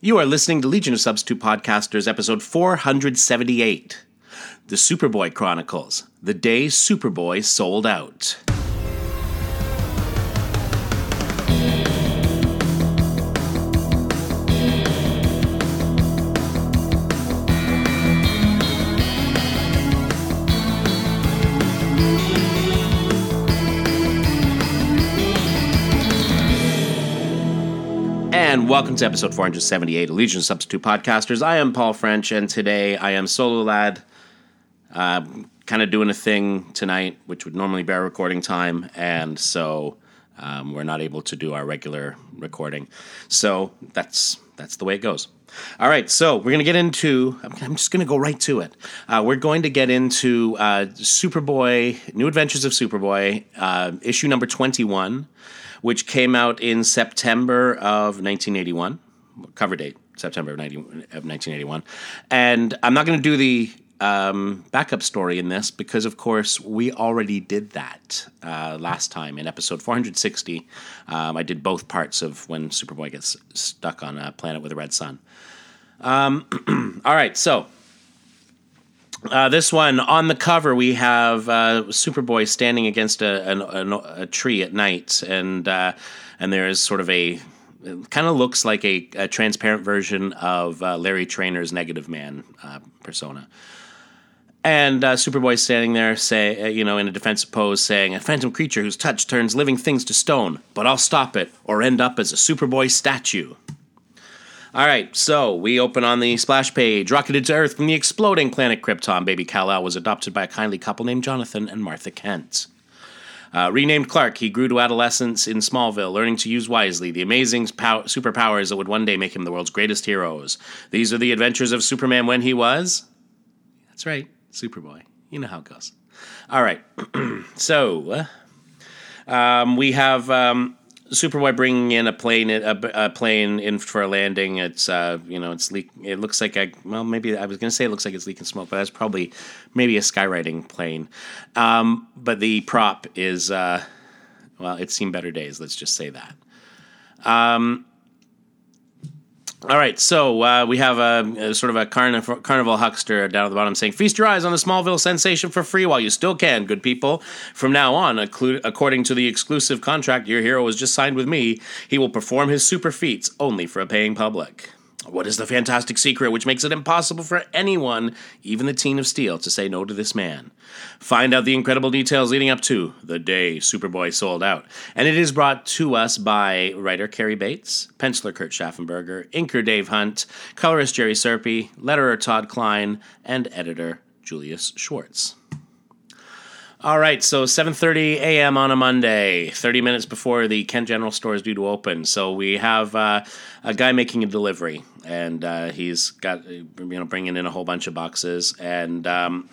You are listening to Legion of Substitute Podcasters, episode 478 The Superboy Chronicles The Day Superboy Sold Out. Welcome to episode 478 of Legion Substitute Podcasters. I am Paul French, and today I am solo lad, uh, kind of doing a thing tonight, which would normally be recording time, and so um, we're not able to do our regular recording. So that's that's the way it goes. All right, so we're going to get into. I'm, I'm just going to go right to it. Uh, we're going to get into uh, Superboy, New Adventures of Superboy, uh, issue number 21 which came out in September of 1981. Cover date September of, 90, of 1981. And I'm not going to do the um, backup story in this because, of course, we already did that uh, last time in episode 460. Um, I did both parts of when Superboy gets stuck on a planet with a red sun. Um, all right, so uh, this one on the cover, we have uh, Superboy standing against a, a, a, tree at night, and uh, and there is sort of a kind of looks like a, a, transparent version of uh, Larry Trainer's Negative Man uh, persona. And uh, Superboy standing there, say, you know, in a defensive pose, saying, "A phantom creature whose touch turns living things to stone, but I'll stop it, or end up as a Superboy statue." All right, so we open on the splash page. Rocketed to Earth from the exploding planet Krypton, baby Kal-El was adopted by a kindly couple named Jonathan and Martha Kent. Uh, renamed Clark, he grew to adolescence in Smallville, learning to use wisely the amazing pow- superpowers that would one day make him the world's greatest heroes. These are the adventures of Superman when he was. That's right, Superboy. You know how it goes. All right, so um, we have um, Superboy bringing in a plane, a, a, plane in for a landing. It's uh, you know, it's leak. It looks like a well, maybe I was to say it looks like it's leaking smoke, but that's probably maybe a skywriting plane. Um, but the prop is uh, well, it's seen better days. Let's just say that. Um, all right, so uh, we have a, a, sort of a carnival, carnival huckster down at the bottom saying, "Feast your eyes on the Smallville sensation for free while you still can, good people. From now on, according to the exclusive contract your hero has just signed with me, he will perform his super feats only for a paying public." What is the fantastic secret which makes it impossible for anyone, even the Teen of Steel, to say no to this man? Find out the incredible details leading up to the day Superboy sold out. And it is brought to us by writer Cary Bates, penciler Kurt Schaffenberger, inker Dave Hunt, colorist Jerry Serpe, letterer Todd Klein, and editor Julius Schwartz. All right, so 7:30 a.m. on a Monday, 30 minutes before the Kent General Store is due to open. So we have uh, a guy making a delivery, and uh, he's got you know bringing in a whole bunch of boxes, and um,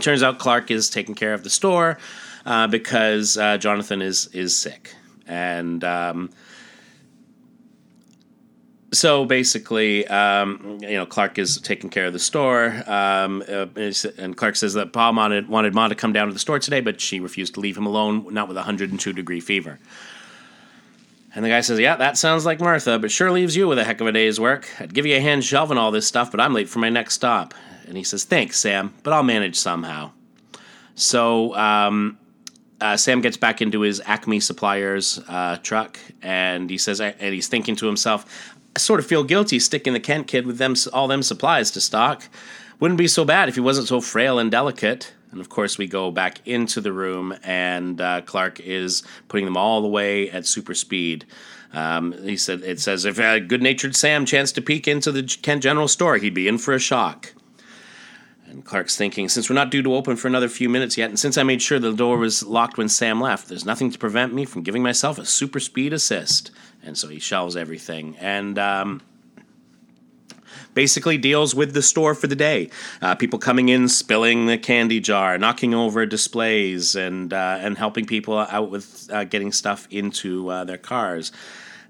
turns out Clark is taking care of the store uh, because uh, Jonathan is is sick, and um, so basically, um, you know, Clark is taking care of the store, um, uh, and Clark says that Pa wanted, wanted Ma to come down to the store today, but she refused to leave him alone, not with a 102 degree fever. And the guy says, Yeah, that sounds like Martha, but sure leaves you with a heck of a day's work. I'd give you a hand shelving all this stuff, but I'm late for my next stop. And he says, Thanks, Sam, but I'll manage somehow. So um, uh, Sam gets back into his Acme Suppliers uh, truck, and he says, and he's thinking to himself, I sort of feel guilty sticking the Kent kid with them all them supplies to stock. Wouldn't be so bad if he wasn't so frail and delicate. And of course, we go back into the room, and uh, Clark is putting them all the way at super speed. Um, he said, "It says if a good-natured Sam chanced to peek into the Kent General Store, he'd be in for a shock." And Clark's thinking, since we're not due to open for another few minutes yet, and since I made sure the door was locked when Sam left, there's nothing to prevent me from giving myself a super speed assist and so he shelves everything and um, basically deals with the store for the day. Uh, people coming in, spilling the candy jar, knocking over displays, and uh, and helping people out with uh, getting stuff into uh, their cars.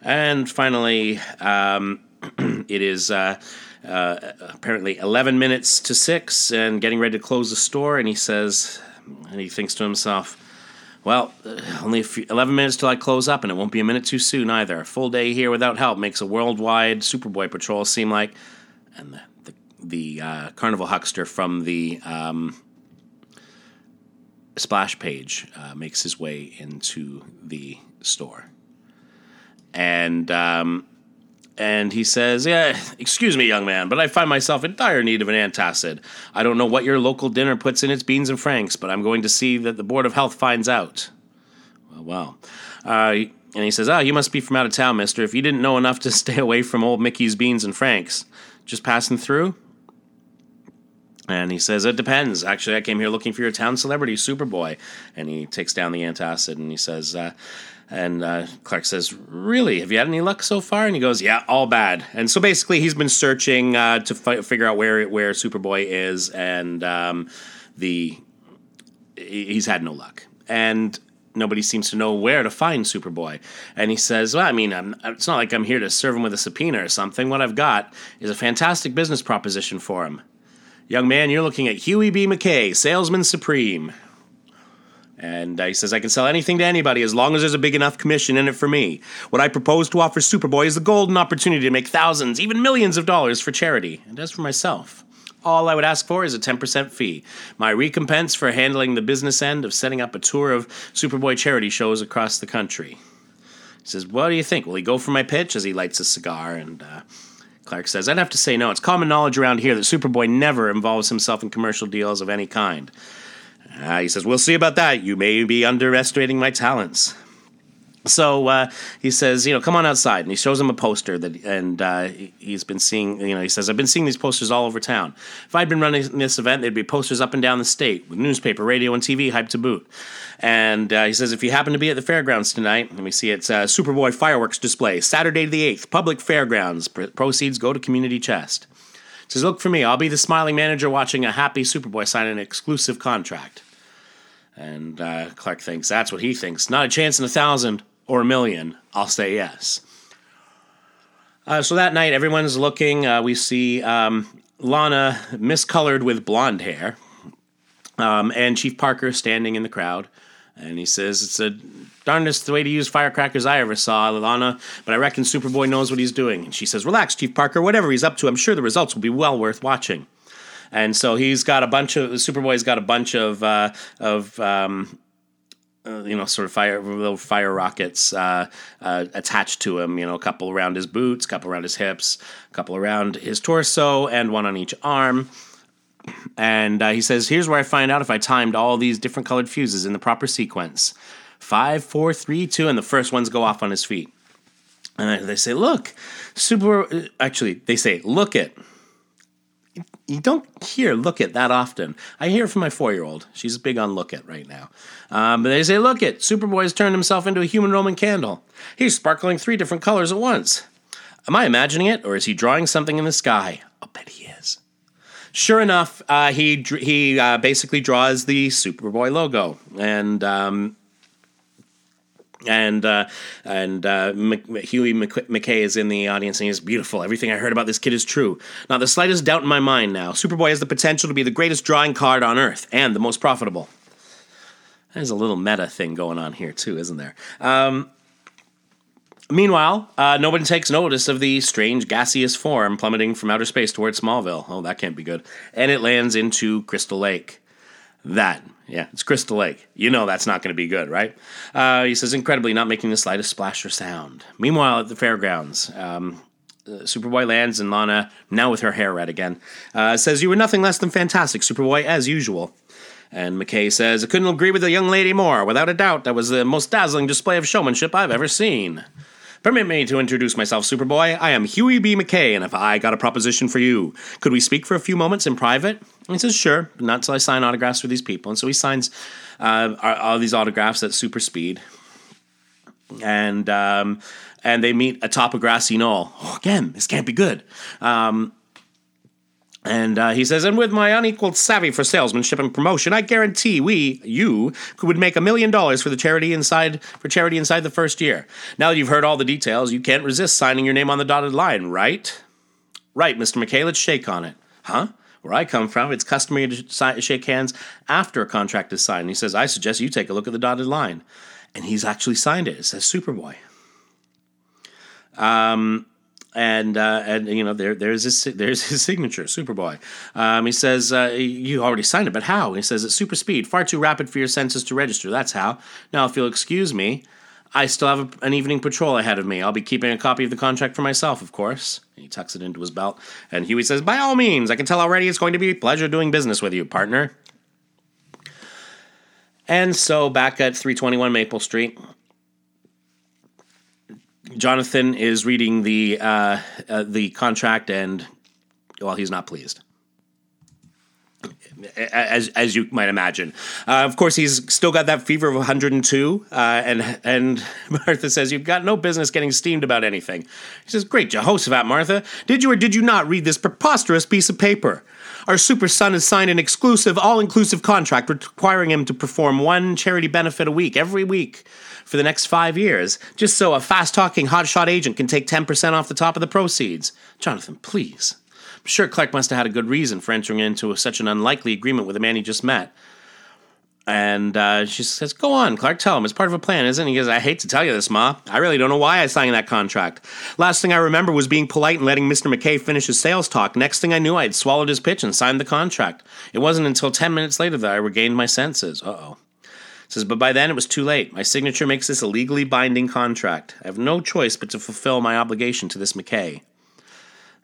And finally, um, it is. Uh, uh, apparently 11 minutes to 6 and getting ready to close the store and he says and he thinks to himself Well, uh, only few, 11 minutes till I close up, and it won't be a minute too soon either. A full day here without help makes a worldwide Superboy patrol seem like. And the, the, the uh, carnival huckster from the um, splash page uh, makes his way into the store. And um, and he says, Yeah, excuse me, young man, but I find myself in dire need of an antacid. I don't know what your local dinner puts in its beans and franks, but I'm going to see that the Board of Health finds out. Well, well. Uh, and he says, Ah, you must be from out of town, mister. If you didn't know enough to stay away from old Mickey's beans and franks, just passing through? And he says, It depends. Actually, I came here looking for your town celebrity, Superboy. And he takes down the antacid and he says, uh, and uh, Clark says, Really? Have you had any luck so far? And he goes, Yeah, all bad. And so basically, he's been searching uh, to fi- figure out where where Superboy is, and um, the he's had no luck. And nobody seems to know where to find Superboy. And he says, Well, I mean, I'm, it's not like I'm here to serve him with a subpoena or something. What I've got is a fantastic business proposition for him. Young man, you're looking at Huey B. McKay, salesman supreme. And uh, he says, I can sell anything to anybody as long as there's a big enough commission in it for me. What I propose to offer Superboy is the golden opportunity to make thousands, even millions of dollars for charity. And as for myself, all I would ask for is a 10% fee. My recompense for handling the business end of setting up a tour of Superboy charity shows across the country. He says, What do you think? Will he go for my pitch? As he lights a cigar. And uh, Clark says, I'd have to say no. It's common knowledge around here that Superboy never involves himself in commercial deals of any kind. Uh, he says, We'll see about that. You may be underestimating my talents. So uh, he says, you know, come on outside, and he shows him a poster that, and uh, he's been seeing, you know, he says, I've been seeing these posters all over town. If I'd been running this event, there'd be posters up and down the state with newspaper, radio, and TV hyped to boot. And uh, he says, if you happen to be at the fairgrounds tonight, let me see, it's uh, Superboy fireworks display, Saturday the eighth, public fairgrounds. proceeds go to community chest. Says, look for me. I'll be the smiling manager watching a happy Superboy sign an exclusive contract. And uh, Clark thinks that's what he thinks. Not a chance in a thousand or a million, I'll say yes. Uh, so that night, everyone's looking. Uh, we see um, Lana miscolored with blonde hair, um, and Chief Parker standing in the crowd. And he says, It's the darndest way to use firecrackers I ever saw, Lana, but I reckon Superboy knows what he's doing. And she says, Relax, Chief Parker, whatever he's up to, I'm sure the results will be well worth watching. And so he's got a bunch of, Superboy's got a bunch of, uh, of, um, uh, you know, sort of fire little fire rockets uh, uh, attached to him. You know, a couple around his boots, a couple around his hips, a couple around his torso, and one on each arm. And uh, he says, "Here's where I find out if I timed all these different colored fuses in the proper sequence: five, four, three, two, and the first ones go off on his feet." And they say, "Look, super." Uh, actually, they say, "Look it." you don't hear look it that often. I hear it from my four year old. She's big on look it right now. Um, but they say, look it, Superboy has turned himself into a human Roman candle. He's sparkling three different colors at once. Am I imagining it, or is he drawing something in the sky? I'll bet he is. Sure enough, uh, he he uh, basically draws the Superboy logo, and um, and uh, and uh, Huey McKay is in the audience and he's beautiful. Everything I heard about this kid is true. Not the slightest doubt in my mind now. Superboy has the potential to be the greatest drawing card on Earth and the most profitable. There's a little meta thing going on here too, isn't there? Um, meanwhile, uh, nobody takes notice of the strange gaseous form plummeting from outer space towards Smallville. Oh, that can't be good. And it lands into Crystal Lake. That yeah, it's Crystal Lake. You know that's not going to be good, right? Uh, he says, incredibly, not making the slightest splash or sound. Meanwhile, at the fairgrounds, um, uh, Superboy lands and Lana, now with her hair red again, uh, says, You were nothing less than fantastic, Superboy, as usual. And McKay says, I couldn't agree with the young lady more. Without a doubt, that was the most dazzling display of showmanship I've ever seen. Permit me to introduce myself, Superboy. I am Huey B. McKay, and if I got a proposition for you, could we speak for a few moments in private? And he says, sure, but not until I sign autographs for these people. And so he signs uh, all these autographs at super speed. And um, and they meet atop a grassy knoll. Oh, again, this can't be good. Um, and uh, he says, and with my unequaled savvy for salesmanship and promotion, I guarantee we, you, would make a million dollars for the charity inside for charity inside the first year. Now that you've heard all the details, you can't resist signing your name on the dotted line, right? Right, Mr. McKay. Let's shake on it, huh? Where I come from, it's customary to shake hands after a contract is signed. He says, I suggest you take a look at the dotted line. And he's actually signed it. It says Superboy. Um, and uh, and you know there there's his there's his signature, Superboy. Um, he says uh, you already signed it, but how? He says it's super speed, far too rapid for your senses to register. That's how. Now, if you'll excuse me, I still have a, an evening patrol ahead of me. I'll be keeping a copy of the contract for myself, of course. And he tucks it into his belt, and Huey says, "By all means, I can tell already it's going to be a pleasure doing business with you, partner." And so back at 321 Maple Street, Jonathan is reading the uh, uh, the contract, and well, he's not pleased, as as you might imagine. Uh, of course, he's still got that fever of 102, uh, and and Martha says, "You've got no business getting steamed about anything." He says, "Great Jehoshaphat, Martha, did you or did you not read this preposterous piece of paper?" Our super son has signed an exclusive, all inclusive contract requiring him to perform one charity benefit a week, every week, for the next five years, just so a fast talking hotshot agent can take 10% off the top of the proceeds. Jonathan, please. I'm sure Clark must have had a good reason for entering into such an unlikely agreement with a man he just met. And uh, she says, Go on, Clark, tell him. It's part of a plan, isn't it? He goes, I hate to tell you this, Ma. I really don't know why I signed that contract. Last thing I remember was being polite and letting Mr. McKay finish his sales talk. Next thing I knew, I had swallowed his pitch and signed the contract. It wasn't until 10 minutes later that I regained my senses. Uh oh. Says, but by then it was too late. My signature makes this a legally binding contract. I have no choice but to fulfill my obligation to this McKay.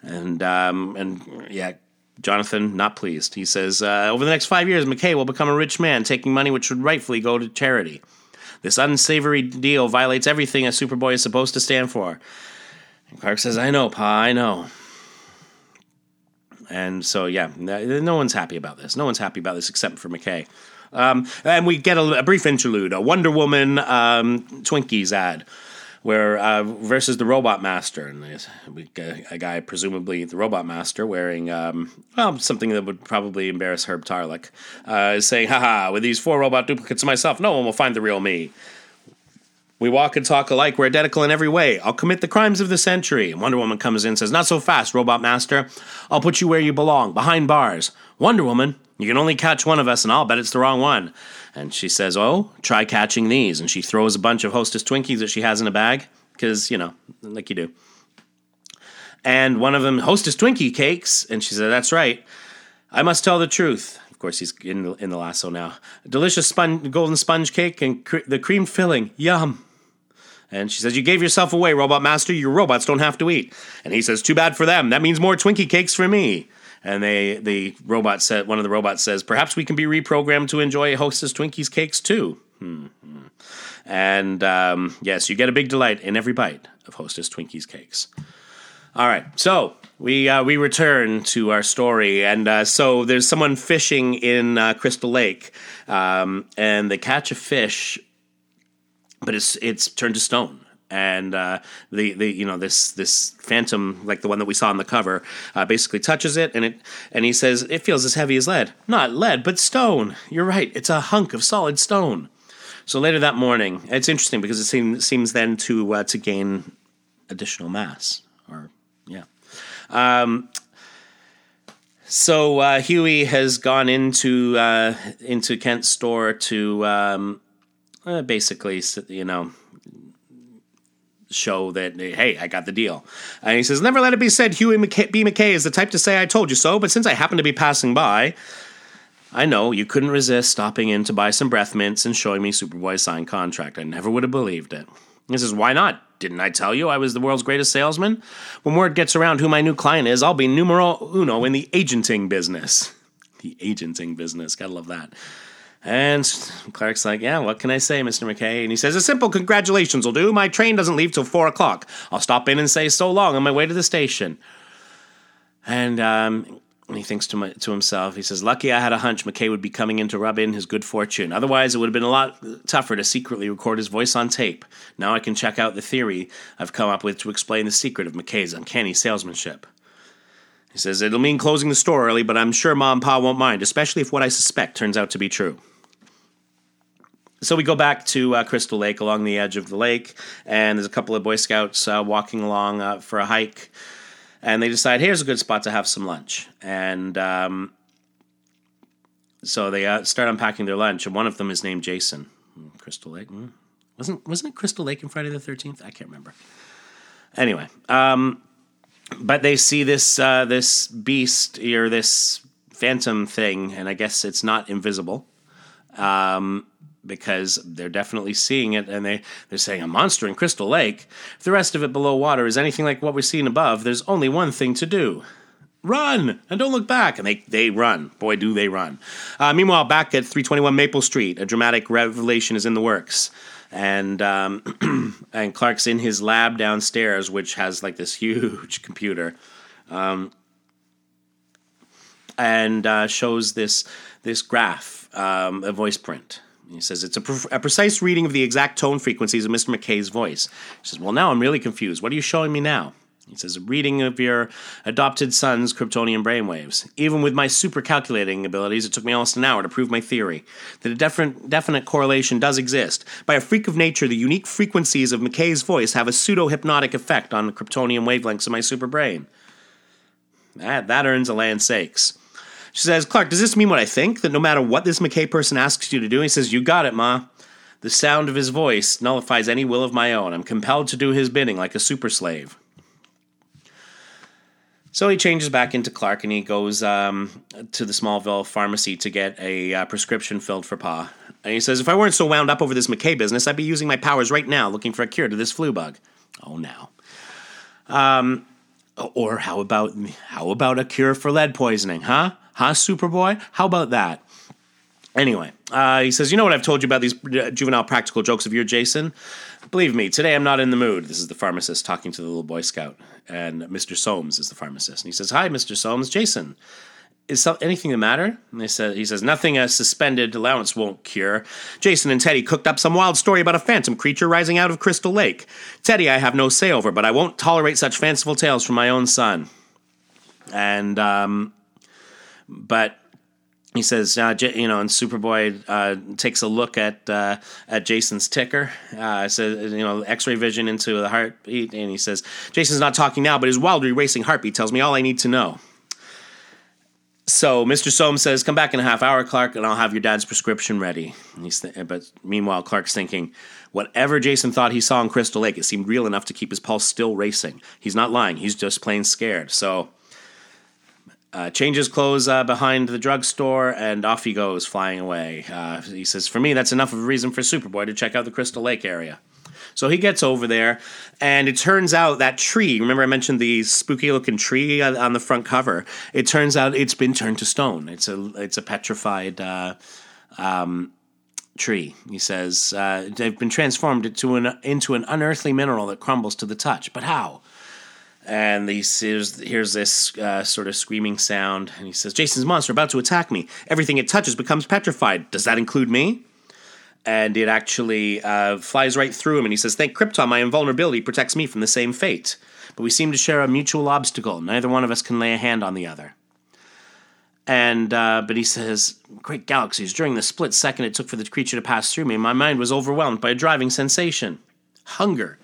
And um, and yeah, Jonathan, not pleased. He says, uh, Over the next five years, McKay will become a rich man, taking money which would rightfully go to charity. This unsavory deal violates everything a Superboy is supposed to stand for. And Clark says, I know, Pa, I know. And so, yeah, no one's happy about this. No one's happy about this except for McKay. Um, and we get a, a, brief interlude, a Wonder Woman um, Twinkies ad where uh, versus the Robot Master, and a guy, presumably the Robot Master, wearing um, well something that would probably embarrass Herb Tarlek, uh, is saying, "Haha! With these four robot duplicates of myself, no one will find the real me." We walk and talk alike. We're identical in every way. I'll commit the crimes of the century. Wonder Woman comes in and says, Not so fast, Robot Master. I'll put you where you belong, behind bars. Wonder Woman, you can only catch one of us, and I'll bet it's the wrong one. And she says, Oh, try catching these. And she throws a bunch of Hostess Twinkies that she has in a bag, because, you know, like you do. And one of them, Hostess Twinkie cakes. And she said, That's right. I must tell the truth. Of course, he's in the, in the lasso now. Delicious spon- golden sponge cake and the cream filling. Yum. And she says, You gave yourself away, Robot Master. Your robots don't have to eat. And he says, Too bad for them. That means more Twinkie cakes for me and they the robot said one of the robots says perhaps we can be reprogrammed to enjoy hostess twinkies cakes too hmm. and um, yes you get a big delight in every bite of hostess twinkies cakes all right so we uh, we return to our story and uh, so there's someone fishing in uh, crystal lake um, and they catch a fish but it's it's turned to stone. And uh, the the you know this this phantom like the one that we saw on the cover uh, basically touches it and it and he says it feels as heavy as lead. Not lead but stone. You're right. It's a hunk of solid stone. So later that morning it's interesting because it seems seems then to uh, to gain additional mass or yeah. Um, so uh, Huey has gone into uh, into Kent's store to um, uh, basically you know show that hey, I got the deal. And he says, "Never let it be said Huey B. McKay is the type to say I told you so. But since I happened to be passing by." I know you couldn't resist stopping in to buy some breath mints and showing me Superboy's signed contract. I never would have believed it. He says, Why not? Didn't I tell you I was the world's greatest salesman? When word gets around who my new client is, I'll be numero uno in the agenting business. The agenting business. Gotta love that. And Clark's like, Yeah, what can I say, Mr. McKay? And he says, A simple congratulations will do. My train doesn't leave till four o'clock. I'll stop in and say so long on my way to the station. And um, he thinks to, my, to himself, he says, Lucky I had a hunch McKay would be coming in to rub in his good fortune. Otherwise, it would have been a lot tougher to secretly record his voice on tape. Now I can check out the theory I've come up with to explain the secret of McKay's uncanny salesmanship. He says, It'll mean closing the store early, but I'm sure Mom and Pa won't mind, especially if what I suspect turns out to be true. So we go back to uh, Crystal Lake along the edge of the lake, and there's a couple of Boy Scouts uh, walking along uh, for a hike. and they decide here's a good spot to have some lunch. And um, so they uh, start unpacking their lunch, and one of them is named Jason. Crystal Lake. Hmm. Wasn't wasn't it Crystal Lake in Friday the Thirteenth? I can't remember. Anyway, um, but they see this uh, this beast or this phantom thing, and I guess it's not invisible. Um, because they're definitely seeing it and they, they're saying a monster in Crystal Lake. If the rest of it below water is anything like what we're seeing above, there's only one thing to do run and don't look back. And they, they run. Boy, do they run. Uh, meanwhile, back at 321 Maple Street, a dramatic revelation is in the works. And um, and Clark's in his lab downstairs, which has like this huge computer, um, and uh, shows this this graph, um, a voice print. He says it's a, pre- a, precise reading of the exact tone frequencies of Mr. McKay's voice. He says, "Well, now I'm really confused. What are you showing me now?" He says, a reading of your adopted son's Kryptonian brainwaves. Even with my super calculating abilities, it took me almost an hour to prove my theory that a definite, definite correlation does exist. By a freak of nature, the unique frequencies of McKay's voice have a pseudo hypnotic effect on the Kryptonian wavelengths of my super brain. That, that earns a land sakes. She says, Clark, does this mean what I think? That no matter what this McKay person asks you to do, he says, You got it, Ma. The sound of his voice nullifies any will of my own. I'm compelled to do his bidding like a super slave. So he changes back into Clark and he goes um, to the Smallville pharmacy to get a uh, prescription filled for Pa. And he says, If I weren't so wound up over this McKay business, I'd be using my powers right now looking for a cure to this flu bug. Oh, now. Um, or how about how about a cure for lead poisoning, huh? Huh, Superboy? How about that? Anyway, uh, he says, You know what I've told you about these uh, juvenile practical jokes of your Jason? Believe me, today I'm not in the mood. This is the pharmacist talking to the little Boy Scout. And Mr. Soames is the pharmacist. And he says, Hi, Mr. Soames. Jason, is anything the matter? And they said, he says, Nothing a suspended allowance won't cure. Jason and Teddy cooked up some wild story about a phantom creature rising out of Crystal Lake. Teddy, I have no say over, but I won't tolerate such fanciful tales from my own son. And, um, but he says, uh, you know, and Superboy uh, takes a look at uh, at Jason's ticker. Uh, says, you know, X-ray vision into the heartbeat, and he says, Jason's not talking now, but his wildly racing heartbeat tells me all I need to know. So Mr. Soames says, "Come back in a half hour, Clark, and I'll have your dad's prescription ready." Th- but meanwhile, Clark's thinking, whatever Jason thought he saw in Crystal Lake, it seemed real enough to keep his pulse still racing. He's not lying; he's just plain scared. So uh, changes clothes uh, behind the drugstore, and off he goes, flying away. Uh, he says, For me, that's enough of a reason for Superboy to check out the Crystal Lake area. So he gets over there, and it turns out that tree remember, I mentioned the spooky looking tree on the front cover? It turns out it's been turned to stone. It's a, it's a petrified. Uh, um, tree. He says uh, they've been transformed into an into an unearthly mineral that crumbles to the touch. But how? And he hears, this uh, sort of screaming sound, and he says, Jason's monster about to attack me. Everything it touches becomes petrified. Does that include me? And it actually uh, flies right through him, and he says, Thank Krypton, my invulnerability protects me from the same fate. But we seem to share a mutual obstacle. Neither one of us can lay a hand on the other. And uh, but he says, "Great galaxies! During the split second it took for the creature to pass through me, my mind was overwhelmed by a driving sensation, hunger.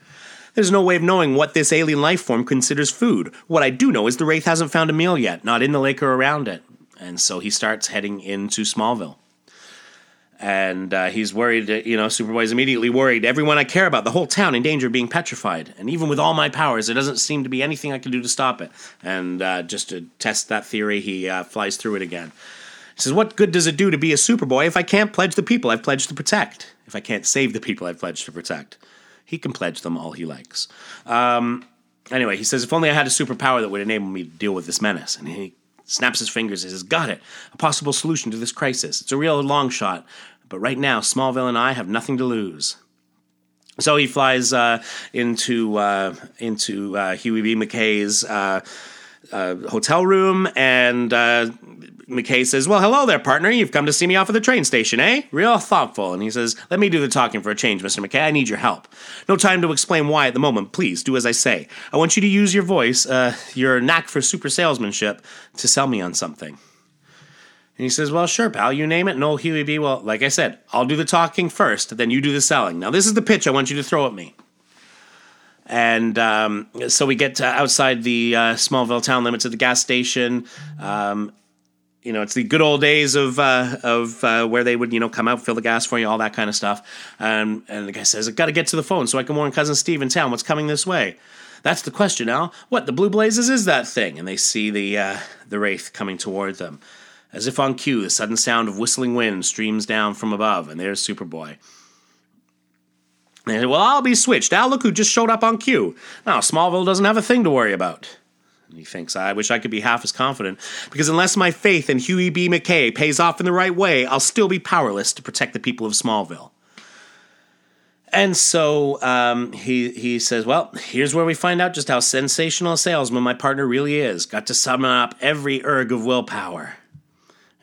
There's no way of knowing what this alien life form considers food. What I do know is the Wraith hasn't found a meal yet, not in the lake or around it. And so he starts heading into Smallville. And uh, he's worried, you know, Superboy's immediately worried. Everyone I care about, the whole town in danger of being petrified. And even with all my powers, there doesn't seem to be anything I can do to stop it. And uh, just to test that theory, he uh, flies through it again. He says, What good does it do to be a Superboy if I can't pledge the people I've pledged to protect? If I can't save the people I've pledged to protect? He can pledge them all he likes. Um, anyway, he says, if only I had a superpower that would enable me to deal with this menace. And he snaps his fingers and says, Got it. A possible solution to this crisis. It's a real long shot, but right now, Smallville and I have nothing to lose. So he flies uh, into uh, into uh, Huey B. McKay's uh, hotel room, and uh, McKay says, Well, hello there, partner. You've come to see me off at the train station, eh? Real thoughtful. And he says, Let me do the talking for a change, Mr. McKay. I need your help. No time to explain why at the moment. Please do as I say. I want you to use your voice, uh, your knack for super salesmanship, to sell me on something. And he says, Well, sure, pal, you name it. No, Huey B. Well, like I said, I'll do the talking first, then you do the selling. Now, this is the pitch I want you to throw at me. And um, so we get outside the uh, Smallville town limits at the gas station. Um, you know, it's the good old days of uh, of uh, where they would, you know, come out, fill the gas for you, all that kind of stuff. Um, and the guy says, "I've got to get to the phone so I can warn cousin Steve in town what's coming this way." That's the question now. What the blue blazes is that thing? And they see the uh, the wraith coming toward them, as if on cue. The sudden sound of whistling wind streams down from above, and there's Superboy. And well, I'll be switched. Al, look who just showed up on cue. Now Smallville doesn't have a thing to worry about. And he thinks, I wish I could be half as confident, because unless my faith in Huey B. McKay pays off in the right way, I'll still be powerless to protect the people of Smallville. And so um, he he says, "Well, here's where we find out just how sensational a salesman my partner really is. Got to summon up every erg of willpower,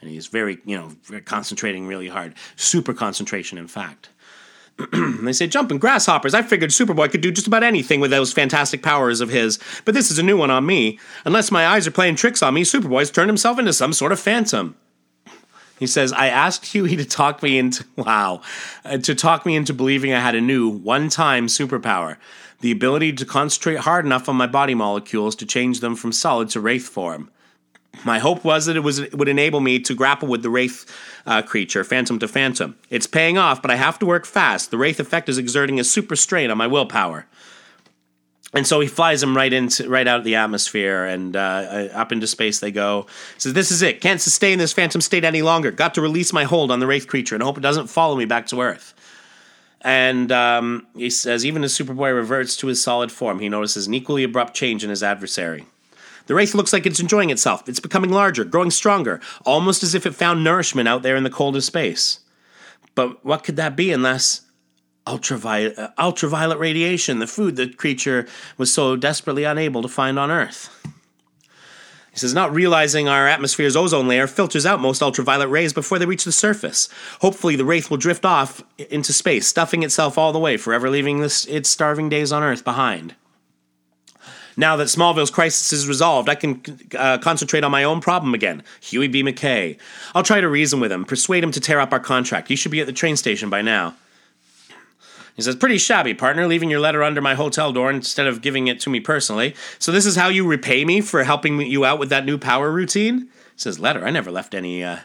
and he's very, you know, concentrating really hard, super concentration, in fact." they say, jumping grasshoppers. I figured Superboy could do just about anything with those fantastic powers of his, but this is a new one on me. Unless my eyes are playing tricks on me, Superboy's turned himself into some sort of phantom. He says, I asked Huey to talk me into, wow, uh, to talk me into believing I had a new, one time superpower. The ability to concentrate hard enough on my body molecules to change them from solid to wraith form. My hope was that it was it would enable me to grapple with the wraith uh, creature, phantom to phantom. It's paying off, but I have to work fast. The wraith effect is exerting a super strain on my willpower. And so he flies him right into right out of the atmosphere and uh, uh up into space they go. Says, "This is it. Can't sustain this phantom state any longer. Got to release my hold on the wraith creature and hope it doesn't follow me back to Earth." And um, he says, even as Superboy reverts to his solid form, he notices an equally abrupt change in his adversary. The wraith looks like it's enjoying itself. It's becoming larger, growing stronger, almost as if it found nourishment out there in the coldest space. But what could that be unless ultraviolet, uh, ultraviolet radiation, the food the creature was so desperately unable to find on Earth? He says, not realizing our atmosphere's ozone layer filters out most ultraviolet rays before they reach the surface. Hopefully, the Wraith will drift off into space, stuffing itself all the way, forever leaving this, its starving days on Earth behind. Now that Smallville's crisis is resolved, I can uh, concentrate on my own problem again Huey B. McKay. I'll try to reason with him, persuade him to tear up our contract. He should be at the train station by now. He says, Pretty shabby, partner, leaving your letter under my hotel door instead of giving it to me personally. So, this is how you repay me for helping you out with that new power routine? He says, Letter? I never left any, uh,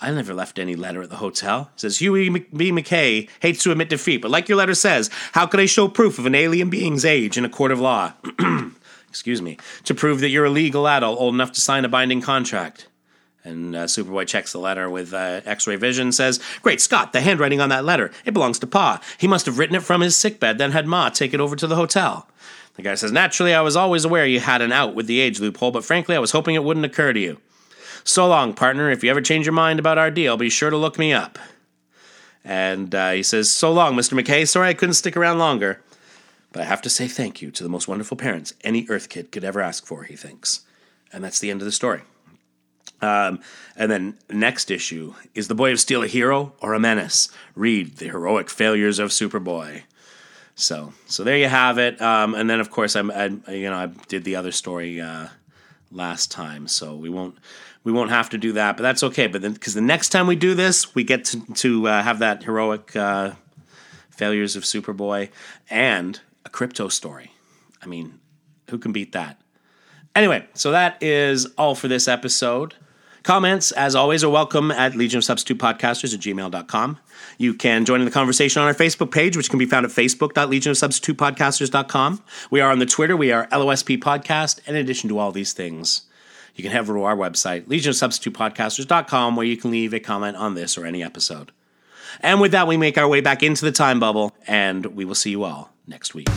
I never left any letter at the hotel. It says Huey B. McKay hates to admit defeat, but like your letter says, how could I show proof of an alien being's age in a court of law? Excuse me. To prove that you're a legal adult old enough to sign a binding contract. And uh, Superboy checks the letter with uh, X-ray vision. Says, "Great Scott! The handwriting on that letter. It belongs to Pa. He must have written it from his sickbed, then had Ma take it over to the hotel." The guy says, "Naturally, I was always aware you had an out with the age loophole, but frankly, I was hoping it wouldn't occur to you." So long, partner. If you ever change your mind about our deal, be sure to look me up. And uh, he says, So long, Mr. McKay. Sorry I couldn't stick around longer. But I have to say thank you to the most wonderful parents any Earth kid could ever ask for, he thinks. And that's the end of the story. Um, and then next issue is the Boy of Steel a hero or a menace? Read the heroic failures of Superboy. So, so there you have it. Um, and then of course I'm, I, you know, I did the other story uh, last time, so we won't we won't have to do that, but that's okay. But then, because the next time we do this, we get to, to uh, have that heroic uh, failures of Superboy and a Krypto story. I mean, who can beat that? Anyway, so that is all for this episode. Comments, as always, are welcome at Legion of Substitute Podcasters at gmail.com. You can join in the conversation on our Facebook page, which can be found at facebook.legionofsubstitutepodcasters.com. We are on the Twitter. We are LOSP Podcast. In addition to all these things, you can head over to our website, legionofsubstitutepodcasters.com, where you can leave a comment on this or any episode. And with that, we make our way back into the time bubble, and we will see you all next week.